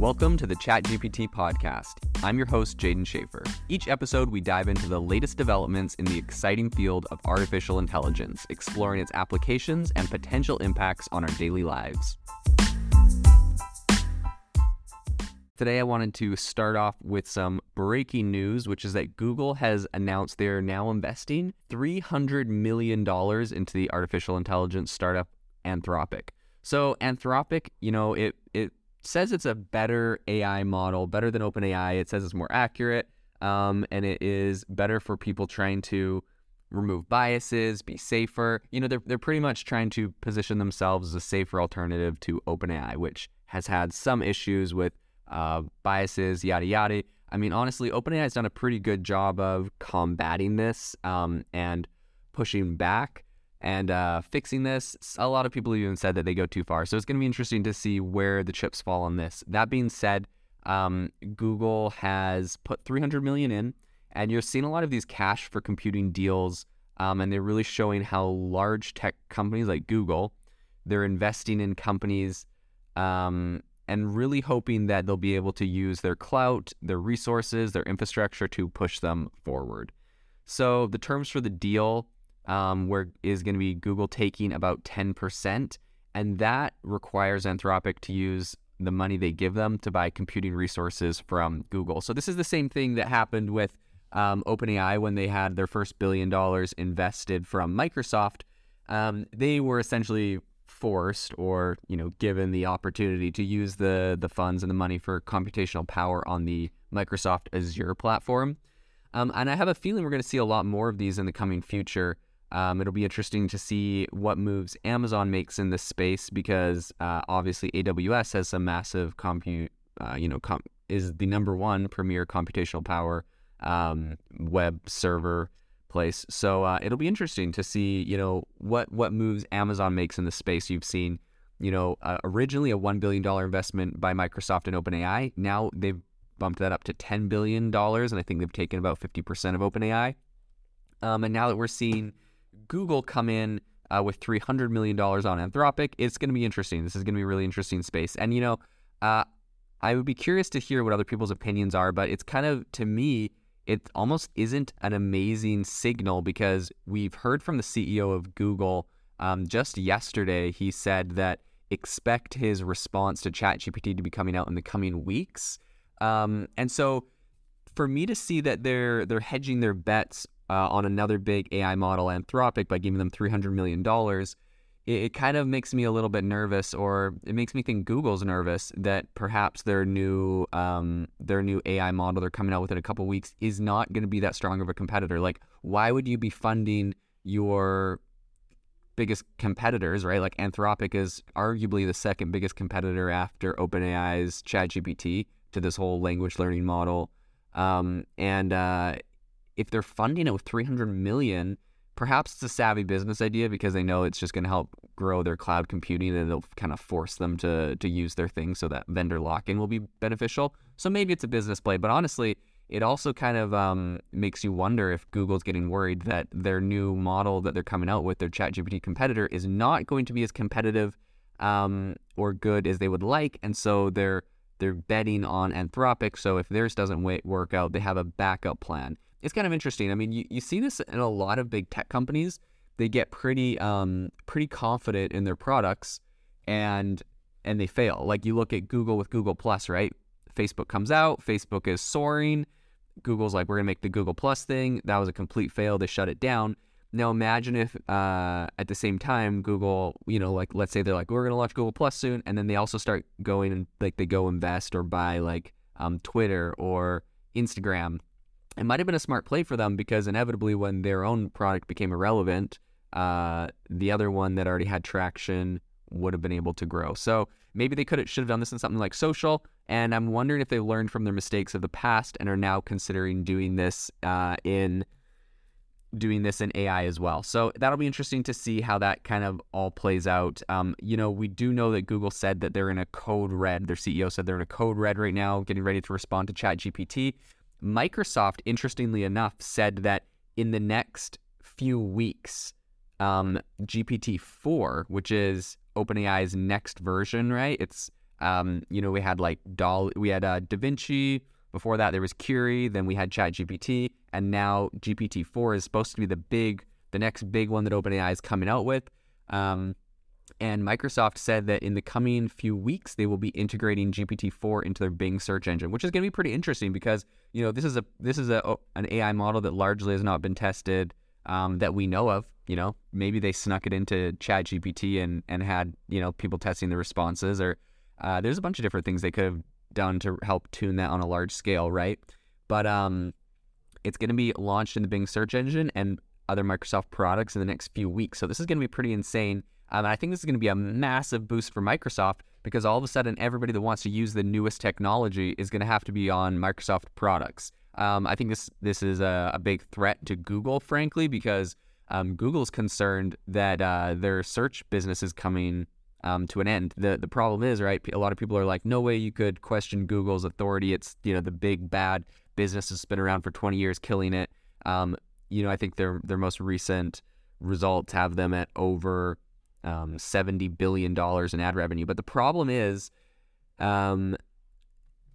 Welcome to the ChatGPT podcast. I'm your host, Jaeden Schafer. Each episode, we dive into the latest developments in the exciting field of artificial intelligence, exploring its applications and potential impacts on our daily lives. Today, I wanted to start off with some breaking news, which is that Google has announced they're now investing $300 million into the artificial intelligence startup Anthropic. So, Anthropic, you know, it, it says it's a better AI model, better than OpenAI. It says it's more accurate, um, and it is better for people trying to remove biases, be safer. You know, they're they're pretty much trying to position themselves as a safer alternative to OpenAI, which has had some issues with uh, biases, yada yada. I mean, honestly, OpenAI has done a pretty good job of combating this um, and pushing back and uh, fixing this. A lot of people even said that they go too far. So it's going to be interesting to see where the chips fall on this. That being said, um, Google has put 300 million in, and you're seeing a lot of these cash for computing deals, um, and they're really showing how large tech companies like Google, they're investing in companies. Um, and really hoping that they'll be able to use their clout, their resources, their infrastructure to push them forward. So the terms for the deal um, where is going to be Google taking about 10%, and that requires Anthropic to use the money they give them to buy computing resources from Google. So this is the same thing that happened with um, OpenAI when they had their first billion dollars invested from Microsoft. Um, they were essentially forced or you know given the opportunity to use the the funds and the money for computational power on the Microsoft Azure platform. Um, and I have a feeling we're going to see a lot more of these in the coming future. Um, it'll be interesting to see what moves Amazon makes in this space because uh, obviously AWS has some massive compute, uh, you know, is the number one premier computational power um, web server place. So uh, it'll be interesting to see, you know, what what moves Amazon makes in the space. You've seen, you know, uh, originally a one billion dollar investment by Microsoft and OpenAI. Now they've bumped that up to ten billion dollars, and I think they've taken about fifty percent of OpenAI. Um, and now that we're seeing Google come in uh, with $300 million on Anthropic. It's going to be interesting. This is going to be a really interesting space. And, you know, uh, I would be curious to hear what other people's opinions are, but it's kind of, to me, it almost isn't an amazing signal because we've heard from the CEO of Google um, just yesterday. He said that expect his response to ChatGPT to be coming out in the coming weeks. Um, and so for me to see that they're they're hedging their bets uh, on another big AI model, Anthropic, by giving them $300 million, it, it, kind of makes me a little bit nervous, or it makes me think Google's nervous that perhaps their new um, their new AI model they're coming out with in a couple weeks is not going to be that strong of a competitor. Like, why would you be funding your biggest competitors, right? Like Anthropic is arguably the second biggest competitor after OpenAI's ChatGPT to this whole language learning model. Um, and uh, if they're funding it with 300 million, perhaps it's a savvy business idea because they know it's just going to help grow their cloud computing and it'll kind of force them to to use their thing so that vendor lock-in will be beneficial. So maybe it's a business play, but honestly, it also kind of um, makes you wonder if Google's getting worried that their new model that they're coming out with, their ChatGPT competitor, is not going to be as competitive um, or good as they would like, and so they're they're betting on Anthropic. So if theirs doesn't work out, they have a backup plan it's kind of interesting. I mean, you, you see this in a lot of big tech companies. They get pretty um, pretty confident in their products and and they fail. Like you look at Google with Google Plus, right? Facebook comes out, Facebook is soaring. Google's like, we're gonna make the Google Plus thing. That was a complete fail. They shut it down. Now imagine if uh, at the same time Google, you know, like let's say they're like, we're gonna launch Google Plus soon, and then they also start going and like they go invest or buy like um, Twitter or Instagram it might have been a smart play for them because inevitably, when their own product became irrelevant, uh, the other one that already had traction would have been able to grow. So maybe they could have should have done this in something like social. And I'm wondering if they learned from their mistakes of the past and are now considering doing this uh, in doing this in AI as well. So that'll be interesting to see how that kind of all plays out. Um, you know, we do know that Google said that they're in a code red. Their CEO said they're in a code red right now, getting ready to respond to ChatGPT. Microsoft, interestingly enough, said that in the next few weeks, um, GPT-4, which is OpenAI's next version, right? It's Um, you know, we had like Doll, we had uh, Da Vinci. Before that, there was Curie. Then we had ChatGPT, and now GPT four is supposed to be the big, the next big one that OpenAI is coming out with. Um, and Microsoft said that in the coming few weeks they will be integrating GPT-4 into their Bing search engine, which is going to be pretty interesting because you know this is a this is a an AI model that largely has not been tested um, that we know of. You know, maybe they snuck it into ChatGPT and and had you know people testing the responses, or uh, there's a bunch of different things they could have done to help tune that on a large scale, right? But um, it's going to be launched in the Bing search engine and other Microsoft products in the next few weeks. So this is going to be pretty insane. Um, I think this is going to be a massive boost for Microsoft because all of a sudden, everybody that wants to use the newest technology is going to have to be on Microsoft products. Um, I think this this is a, a, big threat to Google, frankly, because um, Google's concerned that uh, their search business is coming um, to an end. The the problem is, right? A lot of people are like, no way you could question Google's authority. It's you know the big bad business has been around for 20 years, killing it. Um, you know, I think their their most recent results have them at over um, $70 billion in ad revenue. But the problem is, um,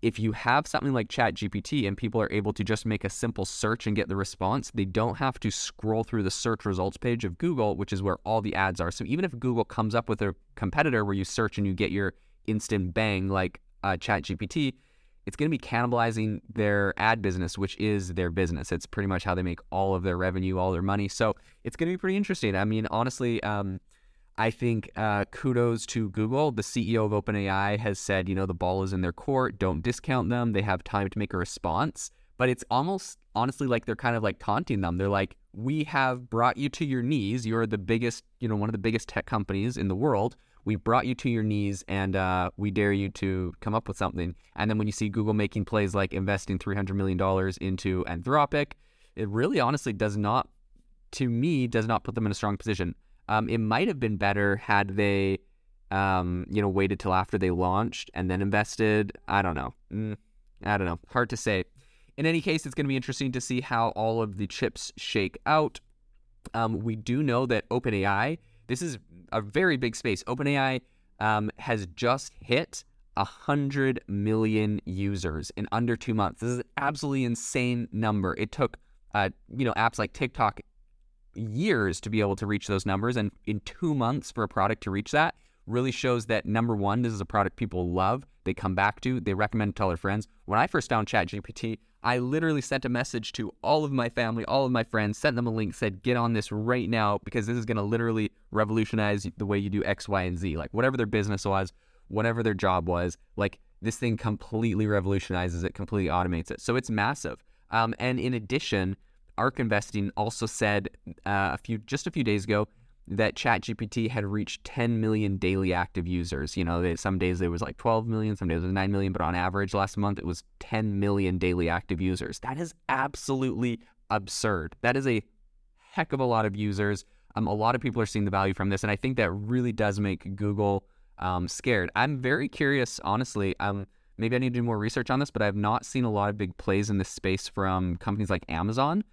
if you have something like ChatGPT and people are able to just make a simple search and get the response, they don't have to scroll through the search results page of Google, which is where all the ads are. So even if Google comes up with a competitor where you search and you get your instant bang like uh, ChatGPT, it's going to be cannibalizing their ad business, which is their business. It's pretty much how they make all of their revenue, all their money. So it's going to be pretty interesting. I mean, honestly, um, I think uh, kudos to Google. The CEO of OpenAI has said, you know, the ball is in their court. Don't discount them. They have time to make a response. But it's almost honestly like they're kind of like taunting them. They're like, we have brought you to your knees. You're the biggest, you know, one of the biggest tech companies in the world. We brought you to your knees and uh, we dare you to come up with something. And then when you see Google making plays like investing $300 million into Anthropic, it really honestly does not, to me, does not put them in a strong position. Um, it might have been better had they, um, you know, waited till after they launched and then invested. I don't know. Mm, I don't know. Hard to say. In any case, it's going to be interesting to see how all of the chips shake out. Um, we do know that OpenAI, this is a very big space. OpenAI um, has just hit 100 million users in under two months. This is an absolutely insane number. It took, uh, you know, apps like TikTok years to be able to reach those numbers. And in two months for a product to reach that really shows that number one, this is a product people love, they come back to, they recommend to all their friends. When I first found ChatGPT, I literally sent a message to all of my family, all of my friends, sent them a link, said, get on this right now because this is going to literally revolutionize the way you do X, Y, and Z. Like whatever their business was, whatever their job was, like this thing completely revolutionizes it, completely automates it. So it's massive. Um, and in addition, ARK Investing also said uh, a few just a few days ago that ChatGPT had reached 10 million daily active users. You know, they, some days it was like 12 million, some days it was 9 million, but on average last month it was 10 million daily active users. That is absolutely absurd. That is a heck of a lot of users. Um, a lot of people are seeing the value from this, and I think that really does make Google um, scared. I'm very curious, honestly. Um, maybe I need to do more research on this, but I have not seen a lot of big plays in this space from companies like Amazon.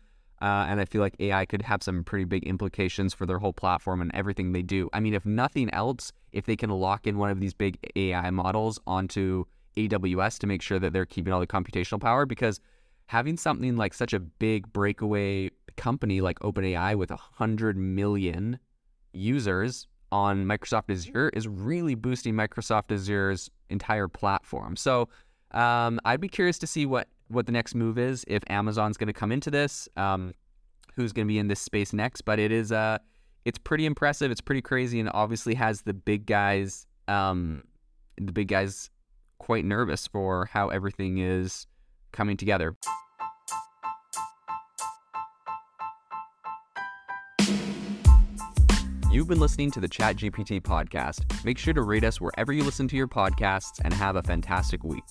Uh, and I feel like AI could have some pretty big implications for their whole platform and everything they do. I mean, if nothing else, if they can lock in one of these big AI models onto AWS to make sure that they're keeping all the computational power, because having something like such a big breakaway company like OpenAI with 100 million users on Microsoft Azure is really boosting Microsoft Azure's entire platform. So um, I'd be curious to see what what the next move is if Amazon's going to come into this, um, who's going to be in this space next. But it is uh, it's pretty impressive. It's pretty crazy, and obviously has the big guys, um, the big guys, quite nervous for how everything is coming together. You've been listening to the ChatGPT podcast. Make sure to rate us wherever you listen to your podcasts and have a fantastic week.